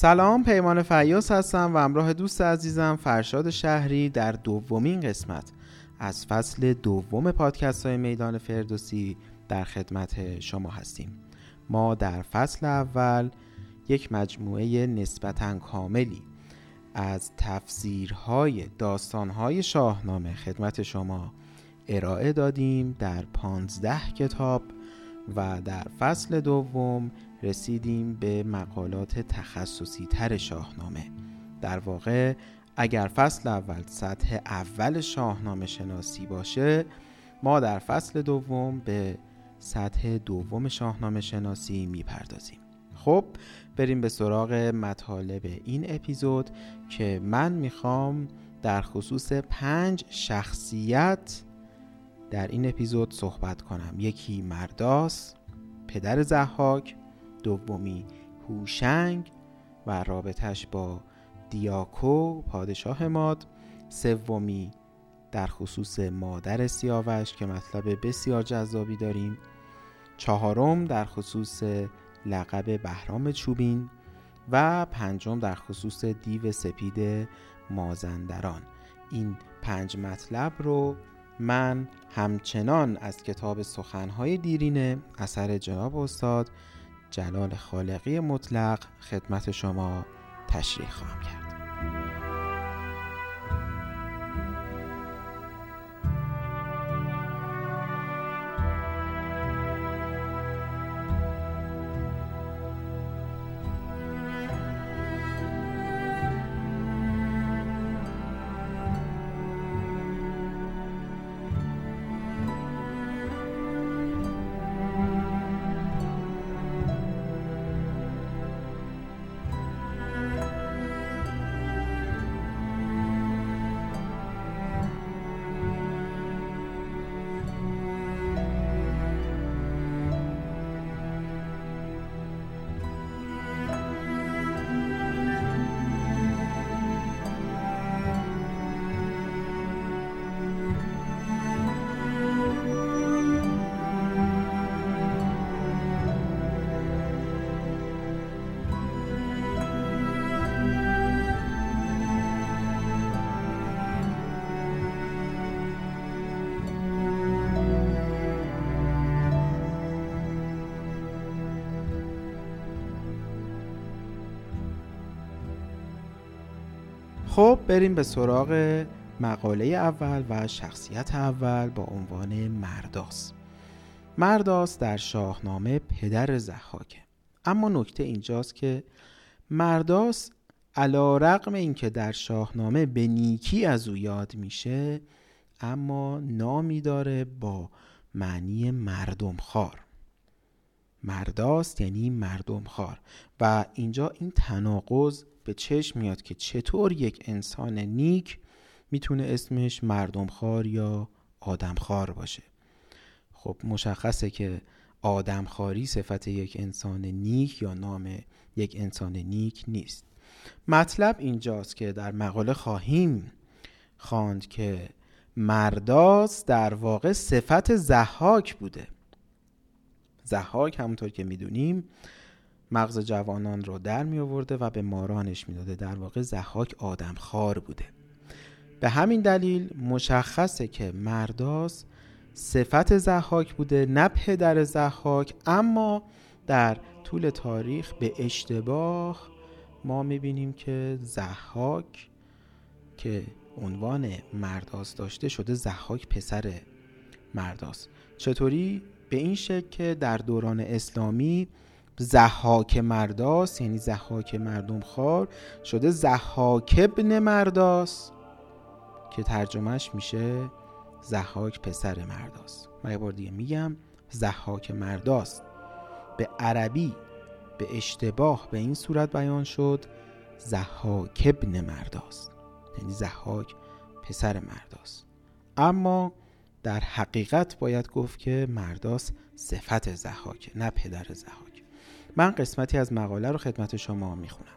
سلام پیمان فیاس هستم و همراه دوست عزیزم فرشاد شهری در دومین قسمت از فصل دوم پادکست های میدان فردوسی در خدمت شما هستیم. ما در فصل اول یک مجموعه نسبتا کاملی از تفسیرهای داستانهای شاهنامه خدمت شما ارائه دادیم در پانزده کتاب و در فصل دوم رسیدیم به مقالات تخصصی تر شاهنامه. در واقع اگر فصل اول سطح اول شاهنامه شناسی باشه ما در فصل دوم به سطح دوم شاهنامه شناسی می‌پردازیم. خب بریم به سراغ مطالب این اپیزود که من می‌خوام در خصوص پنج شخصیت در این اپیزود صحبت کنم. یکی مرداس پدر زحاک دومی هوشنگ و رابطش با دیاکو پادشاه ماد. سومی در خصوص مادر سیاوش که مطلب بسیار جذابی داریم. چهارم در خصوص لقب بهرام چوبین و پنجم در خصوص دیو سپید مازندران. این پنج مطلب رو من همچنان از کتاب سخنهای دیرینه اثر جناب استاد جلال خالقی مطلق خدمت شما تشریح خواهم کرد. خب بریم به سراغ مقاله اول و شخصیت اول با عنوان مرداس. مرداس در شاهنامه پدر زحاکه. اما نکته اینجاست که مرداس علا رقم اینکه در شاهنامه به نیکی از او یاد میشه اما نامی داره با معنی مردم خار مرداست یعنی مردم خار و اینجا این تناقض به چشم میاد که چطور یک انسان نیک می‌تونه اسمش مردمخوار یا آدمخوار باشه. خب مشخصه که آدمخواری صفت یک انسان نیک یا نام یک انسان نیک نیست. مطلب اینجاست که در مقاله خواهیم خواند که مرداس در واقع صفت زحاک بوده. زحاک همونطور که می‌دونیم مغز جوانان رو در می آورده و به مارانش می‌داده در واقع زحاک آدم خار بوده. به همین دلیل مشخصه که مرداس صفت زحاک بوده نه پدر زحاک اما در طول تاریخ به اشتباه ما می‌بینیم که زحاک که عنوان مرداس داشته شده زحاک پسر مرداس. چطوری؟ به این شکل که در دوران اسلامی زحاک مرداس یعنی زحاک مردم خار شده زحاک ابن مرداس که ترجمهش میشه زحاک پسر مرداس من یه بار دیگه میگم زحاک مرداس به عربی به اشتباه به این صورت بیان شد زحاک ابن مرداس یعنی زحاک پسر مرداس اما در حقیقت باید گفت که مرداس صفت زحاک نه پدر زحاک من قسمتی از مقاله رو خدمت شما می‌خونم.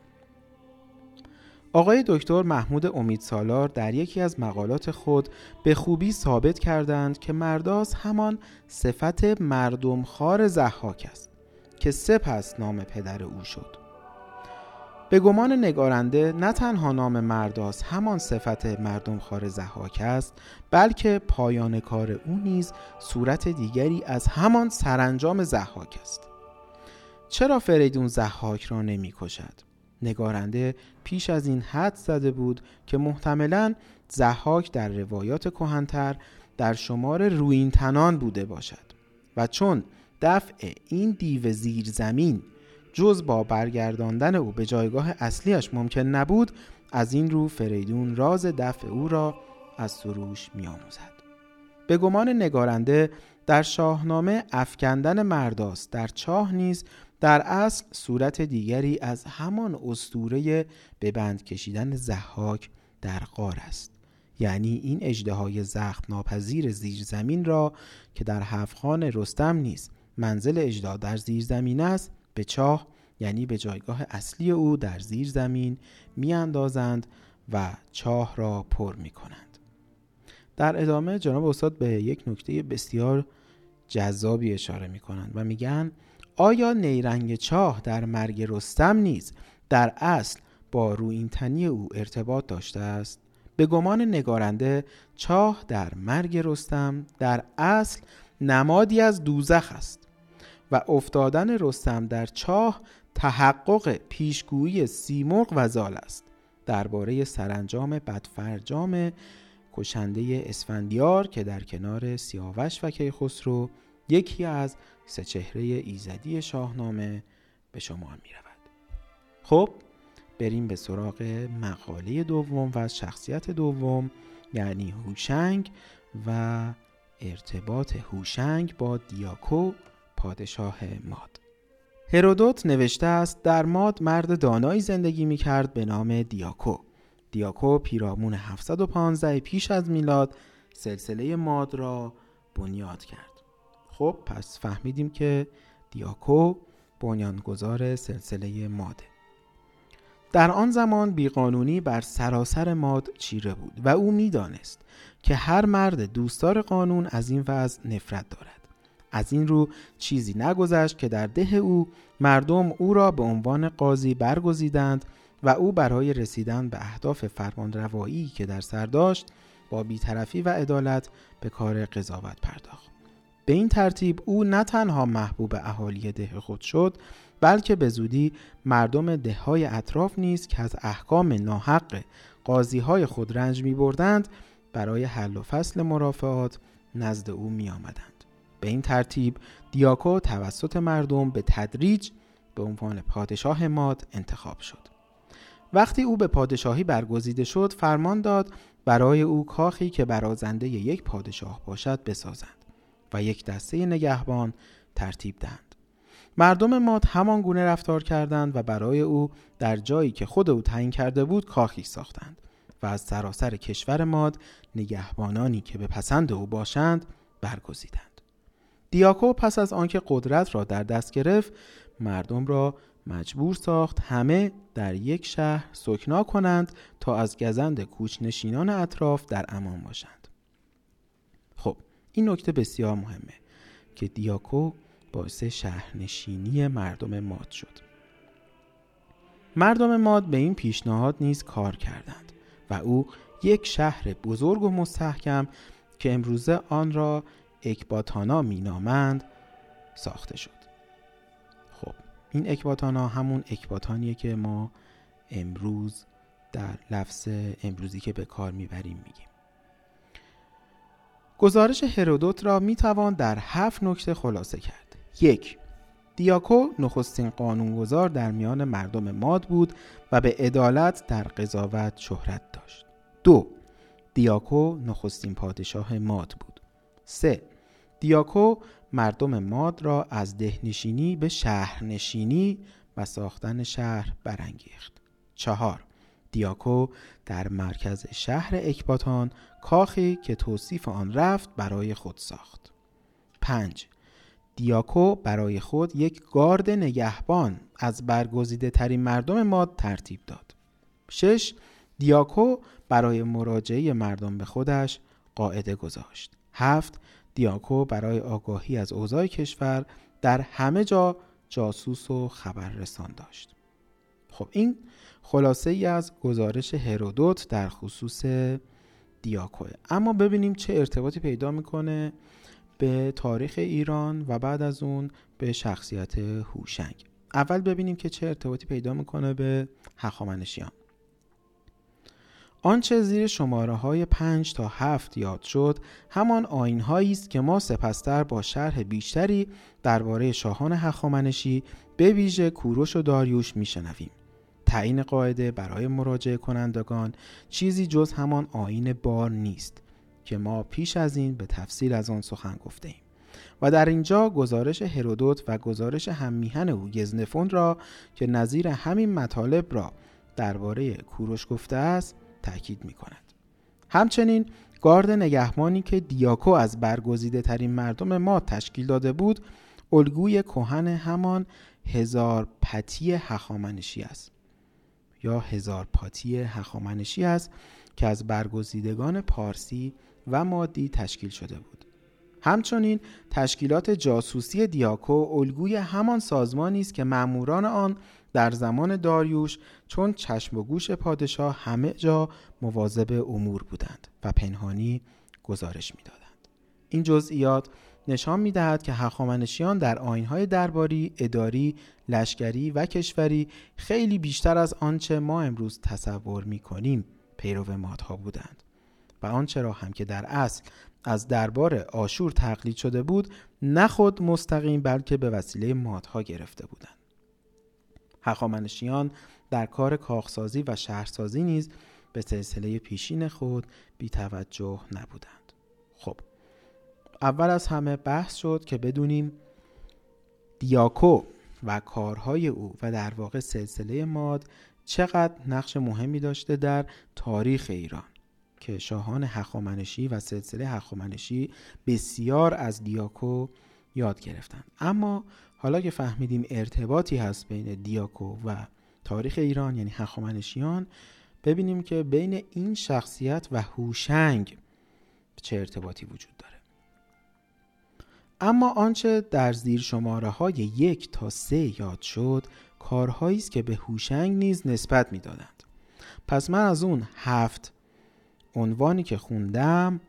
آقای دکتر محمود امید سالار در یکی از مقالات خود به خوبی ثابت کردند که مرداس همان صفت مردمخوار زحاک است که سپس نام پدر او شد. به گمان نگارنده نه تنها نام مرداس همان صفت مردم خار زحاک است بلکه پایان کار او نیز صورت دیگری از همان سرانجام زحاک است. چرا فریدون زحاک را نمی کشد؟ نگارنده پیش از این حد زده بود که محتملا زحاک در روایات کهنتر در شمار روینتنان بوده باشد و چون دفع این دیو زیر زمین جز با برگرداندن او به جایگاه اصلیش ممکن نبود از این رو فریدون راز دفع او را از سروش میآموزد به گمان نگارنده در شاهنامه افکندن مرداس در چاه نیز در اصل صورت دیگری از همان استوره به بند کشیدن زحاک در غار است یعنی این اجده زخم ناپذیر زیرزمین را که در هفخان رستم نیز منزل اجدا در زیر زمین است به چاه یعنی به جایگاه اصلی او در زیر زمین می اندازند و چاه را پر می کنند. در ادامه جناب استاد به یک نکته بسیار جذابی اشاره می کنند و میگن آیا نیرنگ چاه در مرگ رستم نیز در اصل با روینتنی او ارتباط داشته است؟ به گمان نگارنده چاه در مرگ رستم در اصل نمادی از دوزخ است و افتادن رستم در چاه تحقق پیشگویی سیمرغ و زال است درباره سرانجام بدفرجام کشنده اسفندیار که در کنار سیاوش و کیخسرو یکی از سه چهره ایزدی شاهنامه به شما می رود. خب بریم به سراغ مقاله دوم و شخصیت دوم یعنی هوشنگ و ارتباط هوشنگ با دیاکو پادشاه ماد. هرودوت نوشته است در ماد مرد دانایی زندگی می کرد به نام دیاکو. دیاکو پیرامون 715 پیش از میلاد سلسله ماد را بنیاد کرد. خب پس فهمیدیم که دیاکو بنیانگذار سلسله ماده. در آن زمان بیقانونی بر سراسر ماد چیره بود و او می‌دانست که هر مرد دوستدار قانون از این وضع نفرت دارد. از این رو چیزی نگذشت که در ده او مردم او را به عنوان قاضی برگزیدند و او برای رسیدن به اهداف فرمانروایی که در سر داشت با بیطرفی و عدالت به کار قضاوت پرداخت. به این ترتیب او نه تنها محبوب اهالی ده خود شد بلکه به زودی مردم ده های اطراف نیز که از احکام ناحق قاضی های خود رنج می بردند برای حل و فصل مرافعات نزد او می آمدند. به این ترتیب دیاکو توسط مردم به تدریج به عنوان پادشاه ماد انتخاب شد. وقتی او به پادشاهی برگزیده شد فرمان داد برای او کاخی که برازنده یک پادشاه باشد بسازند و یک دسته نگهبان ترتیب دهند. مردم ماد همان گونه رفتار کردند و برای او در جایی که خود او تعیین کرده بود کاخی ساختند و از سراسر کشور ماد نگهبانانی که به پسند او باشند برگزیدند. دیاکو پس از آنکه قدرت را در دست گرفت مردم را مجبور ساخت همه در یک شهر سکنا کنند تا از گزند کوچنشینان اطراف در امان باشند این نکته بسیار مهمه که دیاکو باعث شهرنشینی مردم ماد شد. مردم ماد به این پیشنهاد نیز کار کردند و او یک شهر بزرگ و مستحکم که امروزه آن را اکباتانا مینامند ساخته شد. خب این اکباتانا همون اکباتانیه که ما امروز در لفظ امروزی که به کار می‌بریم میگیم. گزارش هرودوت را می‌توان در هفت نکته خلاصه کرد یک دیاکو نخستین قانونگذار در میان مردم ماد بود و به عدالت در قضاوت شهرت داشت. دو دیاکو نخستین پادشاه ماد بود. سه دیاکو مردم ماد را از دهنشینی به شهرنشینی و ساختن شهر برانگیخت. چهار دیاکو در مرکز شهر اکباتان کاخی که توصیف آن رفت برای خود ساخت. 5. دیاکو برای خود یک گارد نگهبان از برگزیده ترین مردم ماد ترتیب داد. 6. دیاکو برای مراجعه مردم به خودش قاعده گذاشت. 7. دیاکو برای آگاهی از اوضاع کشور در همه جا جاسوس و خبررسان داشت. خب این خلاصه ای از گزارش هرودوت در خصوص دیاکوه. اما ببینیم چه ارتباطی پیدا می‌کنه به تاریخ ایران و بعد از اون به شخصیت هوشنگ. اول ببینیم که چه ارتباطی پیدا می‌کنه به هخامنشیان. آنچه زیر شماره های 5 تا 7 یاد شد همان آین است که ما سپستر با شرح بیشتری درباره شاهان هخامنشی به ویژه کوروش و داریوش میشنویم. تعیین قاعده برای مراجعه کنندگان چیزی جز همان آین بار نیست که ما پیش از این به تفصیل از آن سخن گفته ایم و در اینجا گزارش هرودوت و گزارش هممیهن او گزنفون را که نظیر همین مطالب را درباره کوروش گفته است تاکید می کند. همچنین گارد نگهبانی که دیاکو از برگزیده ترین مردم ما تشکیل داده بود الگوی کهن همان هزار پتی هخامنشی است یا هزار پاتی هخامنشی است که از برگزیدگان پارسی و مادی تشکیل شده بود. همچنین تشکیلات جاسوسی دیاکو الگوی همان سازمانی است که ماموران آن در زمان داریوش چون چشم و گوش پادشاه همه جا مواظب امور بودند و پنهانی گزارش می‌دادند. این جزئیات نشان می دهد که هخامنشیان در آینهای درباری، اداری، لشکری و کشوری خیلی بیشتر از آنچه ما امروز تصور می کنیم پیرو مادها بودند و آنچه را هم که در اصل از دربار آشور تقلید شده بود نه خود مستقیم بلکه به وسیله مادها گرفته بودند. هخامنشیان در کار کاخسازی و شهرسازی نیز به سلسله پیشین خود بی توجه نبودند. خب اول از همه بحث شد که بدونیم دیاکو و کارهای او و در واقع سلسله ماد چقدر نقش مهمی داشته در تاریخ ایران که شاهان هخامنشی و سلسله هخامنشی بسیار از دیاکو یاد گرفتند. اما حالا که فهمیدیم ارتباطی هست بین دیاکو و تاریخ ایران یعنی هخامنشیان ببینیم که بین این شخصیت و هوشنگ چه ارتباطی وجود اما آنچه در زیر شماره های یک تا سه یاد شد کارهایی است که به هوشنگ نیز نسبت می‌دادند. پس من از اون هفت عنوانی که خوندم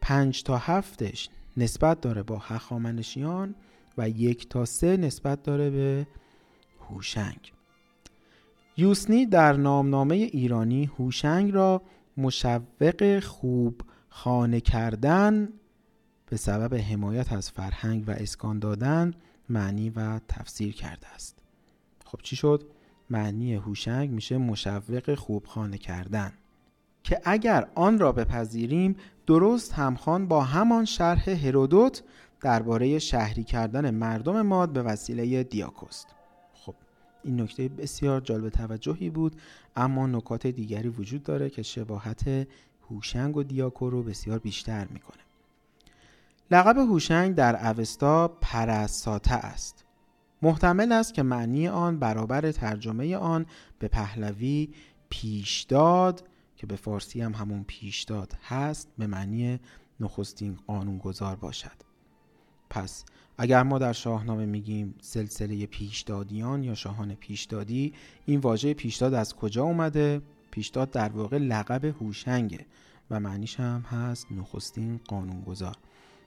پنج تا هفتش نسبت داره با هخامنشیان و یک تا سه نسبت داره به هوشنگ. یوسنی در نامنامه ایرانی هوشنگ را مشوق خوب خانه کردن به سبب حمایت از فرهنگ و اسکان دادن معنی و تفسیر کرده است. خب چی شد؟ معنی هوشنگ میشه مشوق خوبخانه کردن که اگر آن را بپذیریم درست همخوان با همان شرح هرودوت درباره شهری کردن مردم ماد به وسیله دیاکوست. خب این نکته بسیار جالب توجهی بود اما نکات دیگری وجود داره که شباهت هوشنگ و دیاکو رو بسیار بیشتر می‌کنه. لقب هوشنگ در اوستا پرساته است. محتمل است که معنی آن برابر ترجمه آن به پهلوی پیشداد که به فارسی هم همون پیشداد هست به معنی نخستین قانونگذار باشد. پس اگر ما در شاهنامه میگیم سلسله پیشدادیان یا شاهان پیشدادی این واژه پیشداد از کجا اومده؟ پیشداد در واقع لقب هوشنگه و معنیش هم هست نخستین قانونگذار.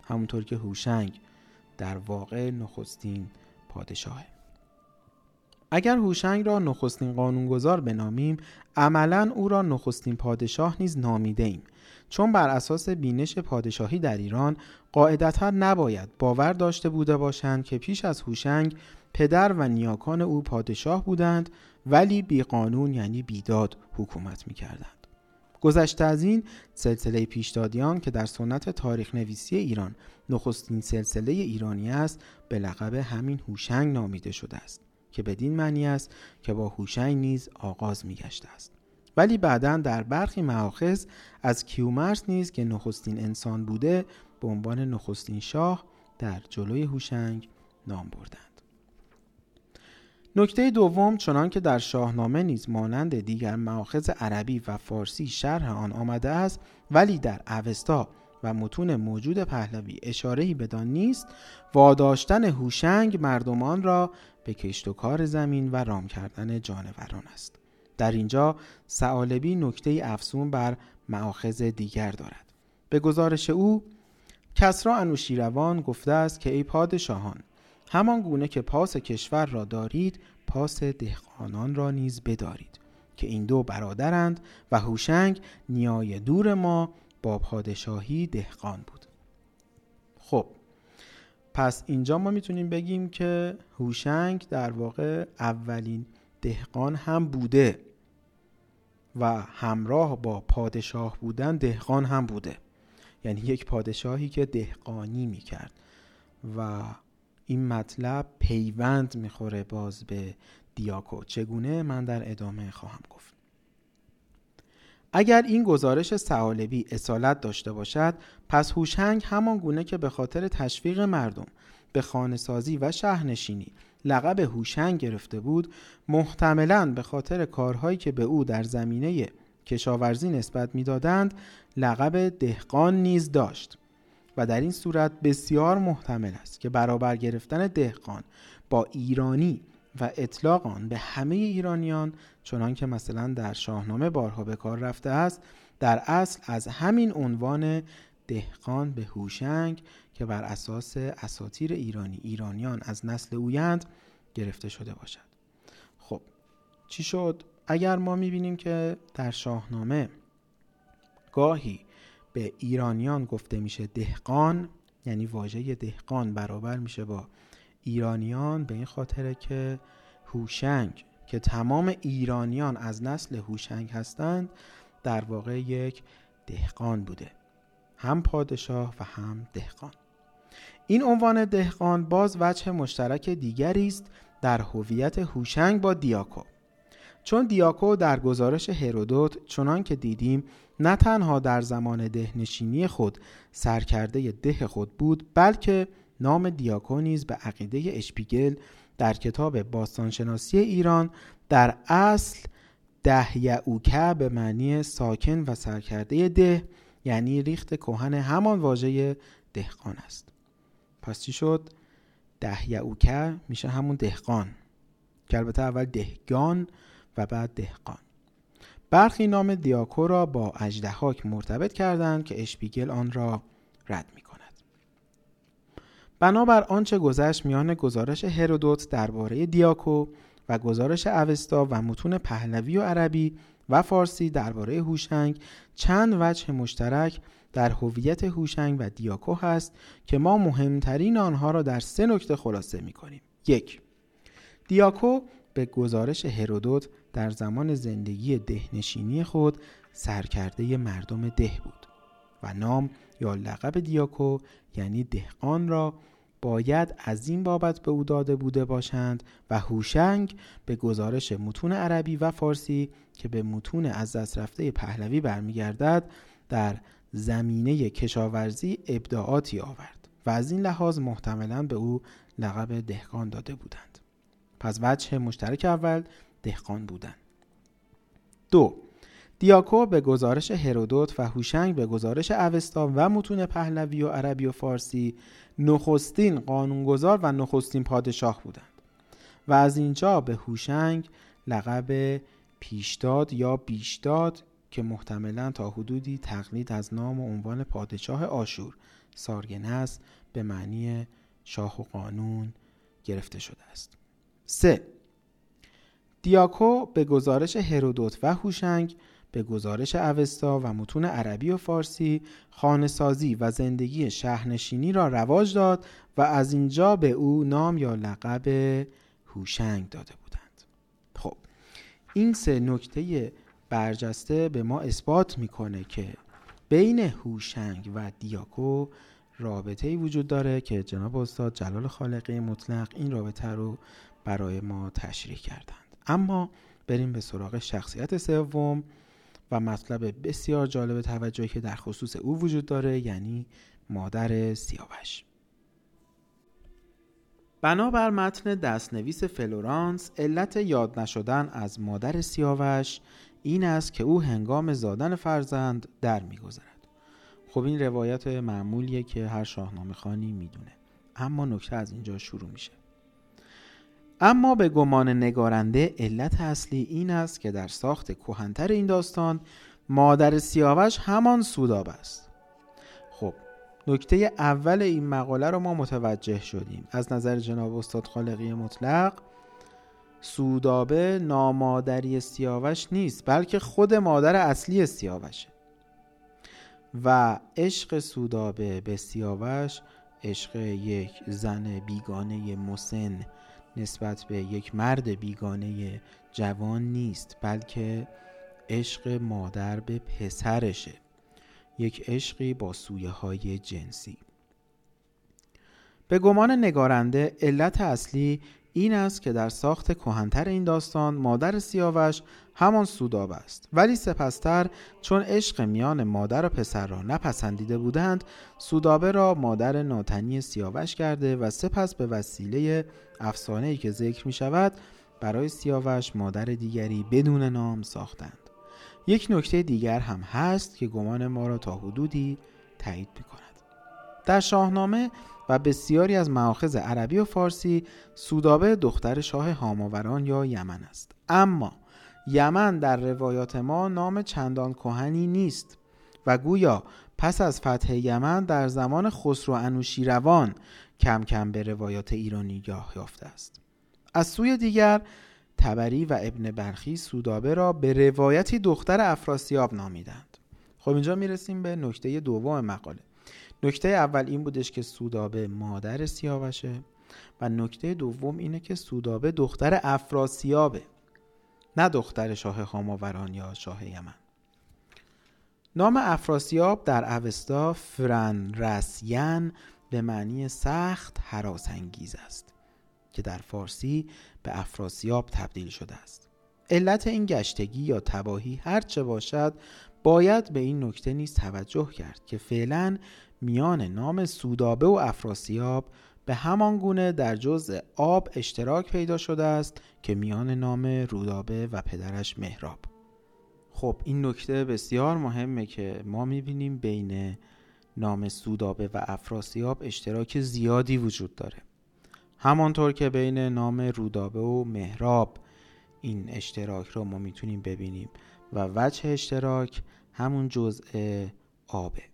همونطور که هوشنگ در واقع نخستین پادشاهه اگر هوشنگ را نخستین قانونگذار بنامیم عملا او را نخستین پادشاه نیز نامیده ایم چون بر اساس بینش پادشاهی در ایران قاعدتا نباید باور داشته بوده باشند که پیش از هوشنگ پدر و نیاکان او پادشاه بودند ولی بی قانون یعنی بیداد حکومت می کردند. گذشته از این سلسله پیشدادیان که در سنت تاریخ نویسی ایران نخستین سلسله ایرانی است به لقب همین هوشنگ نامیده شده است که بدین معنی است که با هوشنگ نیز آغاز می گشته است. ولی بعدا در برخی مواخذ از کیومرس نیز که نخستین انسان بوده به عنوان نخستین شاه در جلوی هوشنگ نام بردند. نکته دوم چنان که در شاهنامه نیز مانند دیگر مواخذ عربی و فارسی شرح آن آمده است ولی در اوستا و متون موجود پهلوی اشارهی بدان نیست واداشتن هوشنگ مردمان را به کشت و کار زمین و رام کردن جانوران است. در اینجا سعالبی نکته افسون بر معاخذ دیگر دارد. به گزارش او کسرا انوشیروان گفته است که ای پادشاهان همان گونه که پاس کشور را دارید پاس دهقانان را نیز بدارید که این دو برادرند و هوشنگ نیای دور ما با پادشاهی دهقان بود. خب پس اینجا ما می‌تونیم بگیم که هوشنگ در واقع اولین دهقان هم بوده و همراه با پادشاه بودن دهقان هم بوده. یعنی یک پادشاهی که دهقانی می‌کرد و این مطلب پیوند می‌خوره باز به دیاکو. چگونه؟ من در ادامه خواهم گفت. اگر این گزارش سعالبی اصالت داشته باشد پس هوشنگ همان گونه که به خاطر تشویق مردم به خانهسازی و شهرنشینی لقب هوشنگ گرفته بود محتملا به خاطر کارهایی که به او در زمینه کشاورزی نسبت می‌دادند لقب دهقان نیز داشت. و در این صورت بسیار محتمل است که برابر گرفتن دهقان با ایرانی و اطلاق آن به همه ایرانیان چنان که مثلا در شاهنامه بارها به کار رفته است در اصل از همین عنوان دهقان به هوشنگ که بر اساس اساتیر ایرانی ایرانیان از نسل اویند گرفته شده باشد. خب چی شد؟ اگر ما می‌بینیم که در شاهنامه گاهی به ایرانیان گفته میشه دهقان یعنی واژه دهقان برابر میشه با ایرانیان به این خاطره که هوشنگ که تمام ایرانیان از نسل هوشنگ هستند در واقع یک دهقان بوده. هم پادشاه و هم دهقان. این عنوان دهقان باز وجه مشترک دیگری است در هویت هوشنگ با دیاکو. چون دیاکو در گزارش هرودوت چنان که دیدیم نه تنها در زمان دهنشینی خود سرکرده ده خود بود بلکه نام دیاکو نیز به عقیده اشپیگل در کتاب باستانشناسی ایران در اصل ده یعوکه به معنی ساکن و سرکرده ده یعنی ریخت کهن همان واژه دهقان است. پس چی شد؟ ده یعوکه میشه همون دهقان که البته اول دهگان و بعد دهقان. برخی نام دیاکو را با اجدهاک مرتبط کردند که اشپیگل آن را رد می کند. بنابر آنچه گذشت میان گزارش هرودوت درباره دیاکو و گزارش اوستا و متون پهلوی و عربی و فارسی درباره هوشنگ چند وجه مشترک در هویت هوشنگ و دیاکو هست که ما مهمترین آنها را در سه نکته خلاصه می کنیم. یک دیاکو به گزارش هرودوت در زمان زندگی دهنشینی خود سرکرده مردم ده بود و نام یا لقب دیاکو یعنی دهقان را باید از این بابت به او داده بوده باشند و هوشنگ به گزارش متون عربی و فارسی که به متون از دست رفته پهلوی برمیگردد در زمینه کشاورزی ابداعاتی آورد و از این لحاظ محتملا به او لقب دهقان داده بودند. پس وجه مشترک اول دهقان بودن دو دیاکو به گزارش هرودوت و هوشنگ به گزارش اوستا و متون پهلوی و عربی و فارسی نخستین قانونگذار و نخستین پادشاه بودند و از اینجا به هوشنگ لقب پیشداد یا بیشداد که محتملا تا حدودی تقلید از نام و عنوان پادشاه آشور سارگنس به معنی شاه و قانون گرفته شده است 3. دیاکو به گزارش هرودوت و هوشنگ به گزارش اوستا و متون عربی و فارسی خانهسازی و زندگی شهرنشینی را رواج داد و از اینجا به او نام یا لقب هوشنگ داده بودند. خب این سه نکته برجسته به ما اثبات می‌کنه که بین هوشنگ و دیاکو رابطه ای وجود داره که جناب استاد جلال خالقی مطلق این رابطه رو برای ما تشریح کردند اما بریم به سراغ شخصیت سوم و مطلب بسیار جالب توجهی که در خصوص او وجود داره یعنی مادر سیاوش. بنابر متن دستنویس فلورانس علت یاد نشدن از مادر سیاوش این است که او هنگام زادن فرزند در میگذرد. خب این روایت معمولیه که هر شاهنامه خانی می‌دونه. اما نکته از اینجا شروع میشه. اما به گمان نگارنده علت اصلی این است که در ساخت کهنتر این داستان مادر سیاوش همان سوداب است. خب نکته اول این مقاله رو ما متوجه شدیم. از نظر جناب استاد خالقی مطلق سودابه نامادری سیاوش نیست بلکه خود مادر اصلی سیاوشه. و عشق سودابه به سیاوش عشق یک زن بیگانه مسن نسبت به یک مرد بیگانه جوان نیست بلکه عشق مادر به پسرشه. یک عشقی با سویه های جنسی. به گمان نگارنده علت اصلی این است که در ساخت کهنتر این داستان مادر سیاوش همان سوداب است. ولی سپستر چون عشق میان مادر و پسر را نپسندیده بودند سودابه را مادر ناتنی سیاوش کرده و سپس به وسیله افسانه ای که ذکر می شود برای سیاوش مادر دیگری بدون نام ساختند. یک نکته دیگر هم هست که گمان ما را تا حدودی تایید می کند در شاهنامه و بسیاری از معاخذ عربی و فارسی سودابه دختر شاه هاماوران یا یمن است. اما یمن در روایات ما نام چندان کهنی نیست و گویا پس از فتح یمن در زمان خسرو انوشیروان کم کم به روایات ایرانی گاه یافته است. از سوی دیگر تبری و ابن برخی سودابه را به روایتی دختر افراسیاب نامیدند. خب اینجا می‌رسیم به نکته دوم مقاله. نکته اول این بودش که سودابه مادر سیاوشه و نکته دوم اینه که سودابه دختر افراسیابه نه دختر شاه خاماوران یا شاه یمن. نام افراسیاب در اوستا فرن رسین به معنی سخت حراس انگیز است که در فارسی به افراسیاب تبدیل شده است. علت این گشتگی یا تباهی هرچه باشد باید به این نکته نیز توجه کرد که فعلا میان نام سودابه و افراسیاب به همان گونه در جزء آب اشتراک پیدا شده است که میان نام رودابه و پدرش مهراب. خب این نکته بسیار مهمه که ما می‌بینیم بین نام سودابه و افراسیاب اشتراک زیادی وجود داره. همانطور که بین نام رودابه و مهراب این اشتراک رو ما می‌تونیم ببینیم و وجه اشتراک همون جزء آبه.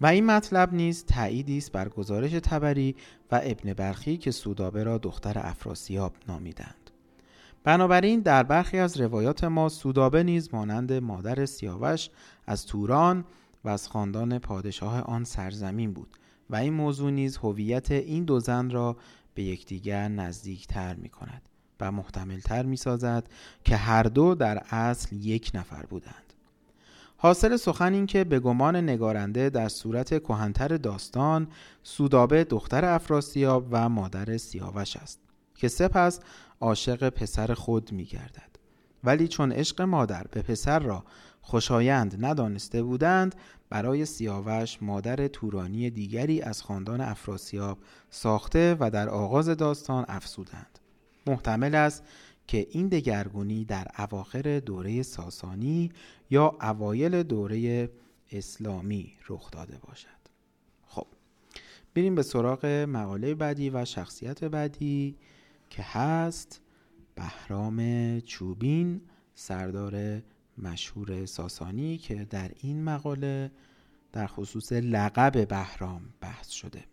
و این مطلب نیز تأییدی است بر گزارش تبری و ابن برخی که سودابه را دختر افراسیاب نامیدند. بنابراین در برخی از روایات ما سودابه نیز مانند مادر سیاوش از توران و از خاندان پادشاه آن سرزمین بود و این موضوع نیز هویت این دو زن را به یکدیگر نزدیکتر می کند و محتملتر می سازد که هر دو در اصل یک نفر بودند. حاصل سخن این که به گمان نگارنده در صورت کهنتر داستان سودابه دختر افراسیاب و مادر سیاوش است که سپس عاشق پسر خود می گردد. ولی چون عشق مادر به پسر را خوشایند ندانسته بودند برای سیاوش مادر تورانی دیگری از خاندان افراسیاب ساخته و در آغاز داستان افسودند محتمل است که این دگرگونی در اواخر دوره ساسانی یا اوایل دوره اسلامی رخ داده باشد. خب بریم به سراغ مقاله بعدی و شخصیت بعدی که هست بهرام چوبین سردار مشهور ساسانی که در این مقاله در خصوص لقب بهرام بحث شده.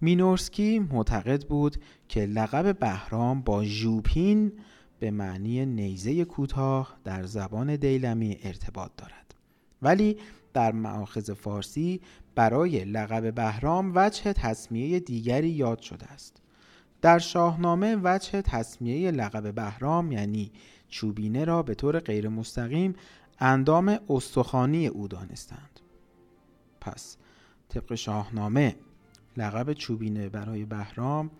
مینورسکی معتقد بود که لقب بهرام با ژوپین به معنی نیزه کوتاه در زبان دیلمی ارتباط دارد. ولی در معاخذ فارسی برای لقب بهرام وجه تصمیه دیگری یاد شده است. در شاهنامه وجه تصمیه لقب بهرام یعنی چوبینه را به طور غیر مستقیم اندام استخانی او دانستند. پس طبق شاهنامه لقب چوبینه برای بهرام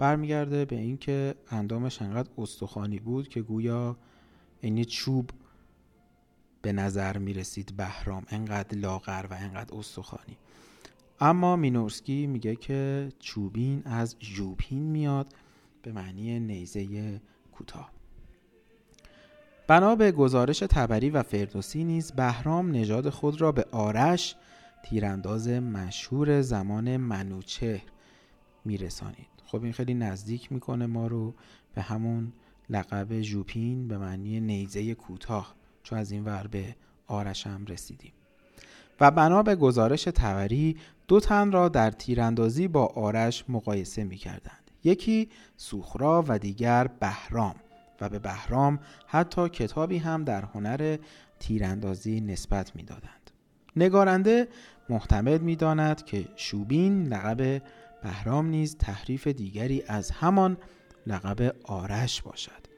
برمیگرده به اینکه اندامش انقدر استخوانی بود که گویا این چوب به نظر می رسید بهرام. انقدر لاغر و انقدر استخوانی. اما مینورسکی میگه که چوبین از ژوپین میاد به معنی نیزه کوتاه. بنا به گزارش تبری و فردوسی نیز بهرام نژاد خود را به آرش تیرانداز مشهور زمان منوچهر میرسانید. خب این خیلی نزدیک می‌کنه ما رو به همون لقب ژوپین به معنی نیزه کوتاه چون از این ور به آرش هم رسیدیم و بنا به گزارش توری دو تن را در تیراندازی با آرش مقایسه می کردند. یکی سوخرا و دیگر بهرام و به بهرام حتی کتابی هم در هنر تیراندازی نسبت می دادند. نگارنده محتمل می داند که شوبین لقب بهرام نیز تحریف دیگری از همان لقب آرش باشد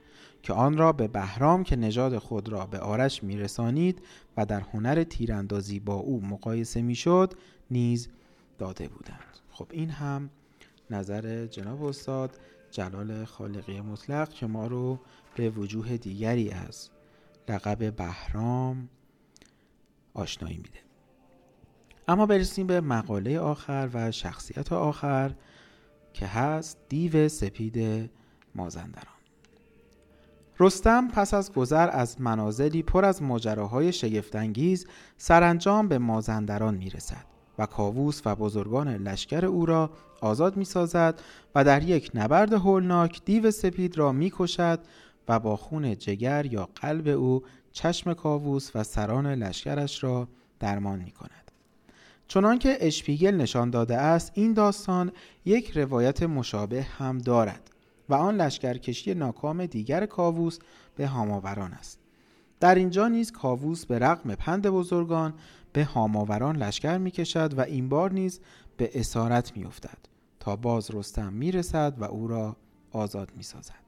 که آن را به بهرام که نژاد خود را به آرش میرسانید و در هنر تیراندازی با او مقایسه می‌شد نیز داده بودند. خب این هم نظر جناب استاد جلال خالقی مطلق که ما رو به وجوه دیگری از لقب بهرام آشنایی میده. اما برسیم به مقاله آخر و شخصیت آخر که هست دیو سپید مازندران رستم پس از گذر از منازلی پر از ماجراهای شگفتانگیز سرانجام به مازندران می‌رسد و کاووس و بزرگان لشکر او را آزاد می سازد و در یک نبرد هولناک دیو سپید را می کشد و با خون جگر یا قلب او چشم کاووس و سران لشکرش را درمان می کند. چنانکه اشپیگل نشان داده است این داستان یک روایت مشابه هم دارد و آن لشکرکشی ناکام دیگر کاووس به هاماوران است. در اینجا نیز کاووس به رغم پند بزرگان به هاماوران لشکر می کشد و این بار نیز به اسارت می افتد تا باز رستم می رسد و او را آزاد می سازد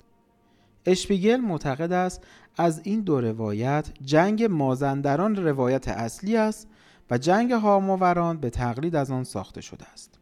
اشپیگل معتقد است از این دو روایت جنگ مازندران روایت اصلی است و جنگ هاماوران به تقلید از آن ساخته شده است.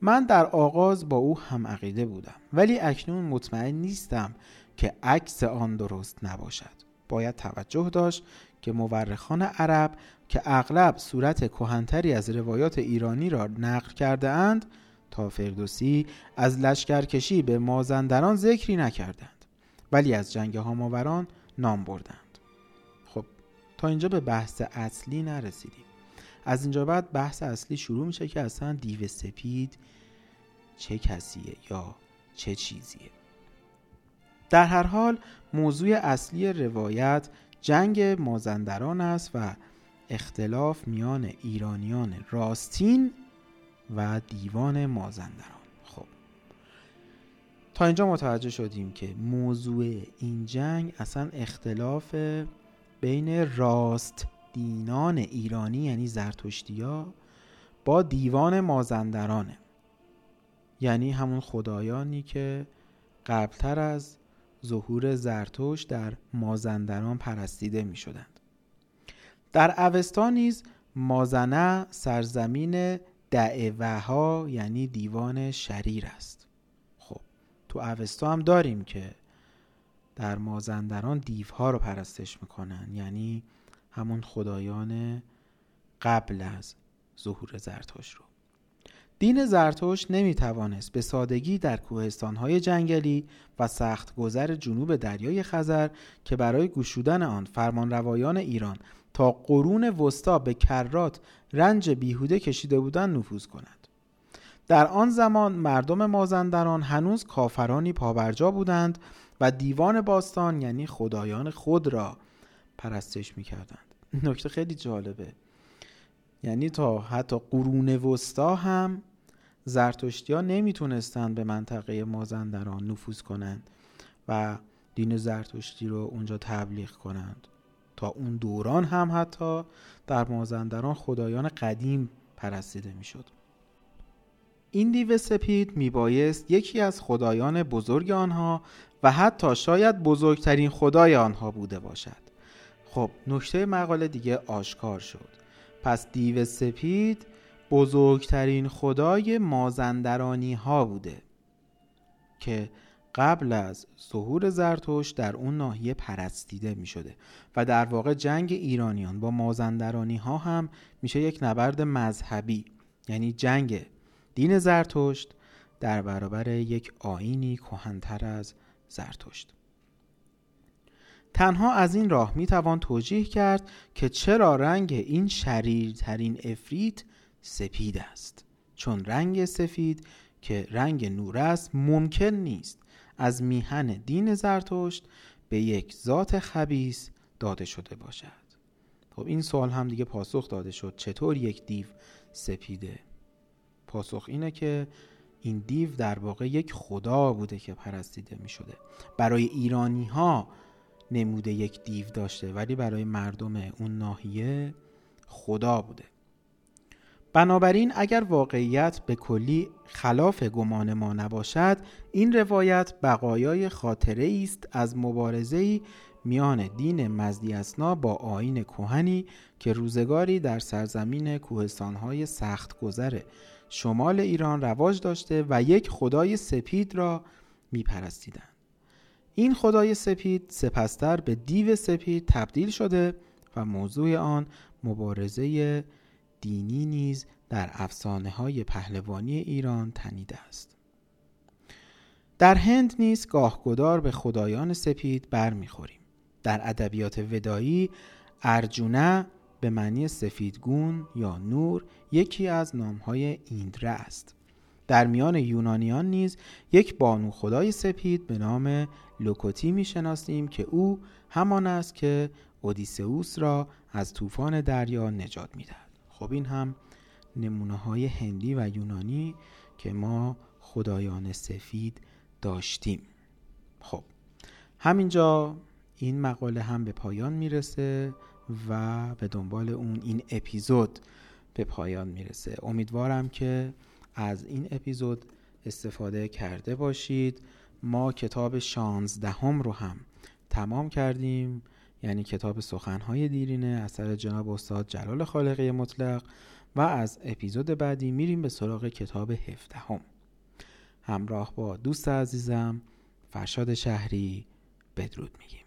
من در آغاز با او هم عقیده بودم ولی اکنون مطمئن نیستم که عکس آن درست نباشد. باید توجه داشت که مورخان عرب که اغلب صورت کهنتری از روایات ایرانی را نقل کرده اند تا فردوسی از لشکرکشی به مازندران ذکری نکردند ولی از جنگ هاماوران نام بردند. خب تا اینجا به بحث اصلی نرسیدیم. از اینجا بعد بحث اصلی شروع میشه که اصلا دیو سپید چه کسیه یا چه چیزیه. در هر حال موضوع اصلی روایت جنگ مازندران است و اختلاف میان ایرانیان راستین و دیوان مازندران. خب تا اینجا متوجه شدیم که موضوع این جنگ اصلا اختلاف بین راست دینان ایرانی یعنی زرتشتیا با دیوان مازندرانه. یعنی همون خدایانی که قبلتر از ظهور زرتوش در مازندران پرستیده می شدند. در اوستا نیز مازنه سرزمین دعوه ها یعنی دیوان شریر است. خب تو اوستا هم داریم که در مازندران دیوها رو پرستش می‌کنن. یعنی همون خدایان قبل از ظهور زرتوش رو. دین زرتوش نمی توانست به سادگی در کوهستانهای جنگلی و سخت گذر جنوب دریای خزر که برای گشودن آن فرمانروایان ایران تا قرون وسطا به کرات رنج بیهوده کشیده بودند نفوذ کند در آن زمان مردم مازندران هنوز کافرانی پابرجا بودند و دیوان باستان یعنی خدایان خود را پرستش می‌کردند. نکته خیلی جالبه. یعنی تا حتی قرون وسطا هم زرتشتی نمی‌تونستن به منطقه مازندران نفوذ کنند و دین زرتشتی رو اونجا تبلیغ کنند. تا اون دوران هم حتی در مازندران خدایان قدیم پرستیده می‌شد. این دیو سپید میبایست یکی از خدایان بزرگ آنها و حتی شاید بزرگترین خدای آنها بوده باشد. خب نکته مقاله دیگه آشکار شد. پس دیو سپید بزرگترین خدای مازندرانی ها بوده که قبل از ظهور زرتوش در اون ناحیه پرستیده می شده و در واقع جنگ ایرانیان با مازندرانی ها هم میشه یک نبرد مذهبی یعنی جنگ دین زرتشت در برابر یک آینی کهنتر از زرتشت. تنها از این راه می توان توجیه کرد که چرا رنگ این شریرترین افریت سپید است. چون رنگ سفید که رنگ نور است ممکن نیست از میهن دین زرتشت به یک ذات خبیس داده شده باشد. خب این سوال هم دیگه پاسخ داده شد چطور یک دیو سپیده. پاسخ اینه که این دیو در واقع یک خدا بوده که پرستیده می شده برای ایرانی ها نموده یک دیو داشته ولی برای مردم اون ناحیه خدا بوده. بنابراین اگر واقعیت به کلی خلاف گمان ما نباشد این روایت بقایای خاطره است از مبارزه میان دین مزدی اسنا با آین کوهنی که روزگاری در سرزمین کوهستانهای سخت گذر شمال ایران رواج داشته و یک خدای سپید را میپرستیدند. این خدای سپید سپستر به دیو سپید تبدیل شده و موضوع آن مبارزه دینی نیز در افسانه های پهلوانی ایران تنیده است. در هند نیز گاهگدار به خدایان سپید برمیخوریم. در ادبیات ودایی ارجونه به معنی سفیدگون یا نور یکی از نامهای ایندره است. در میان یونانیان نیز یک بانو خدای سپید به نام لوکوتی می‌شناسیم که او همان است که اودیسئوس را از طوفان دریا نجات می‌دهد. خب این هم نمونه های هندی و یونانی که ما خدایان سفید داشتیم. خب همینجا این مقاله هم به پایان می‌رسه و به دنبال اون این اپیزود به پایان می‌رسه. امیدوارم که از این اپیزود استفاده کرده باشید. ما کتاب شانزدهم رو هم تمام کردیم. یعنی کتاب سخنهای دیرینه اثر جناب استاد جلال خالقی مطلق. و از اپیزود بعدی میریم به سراغ کتاب هفدهم. همراه با دوست عزیزم فرشاد شهری بدرود میگیم.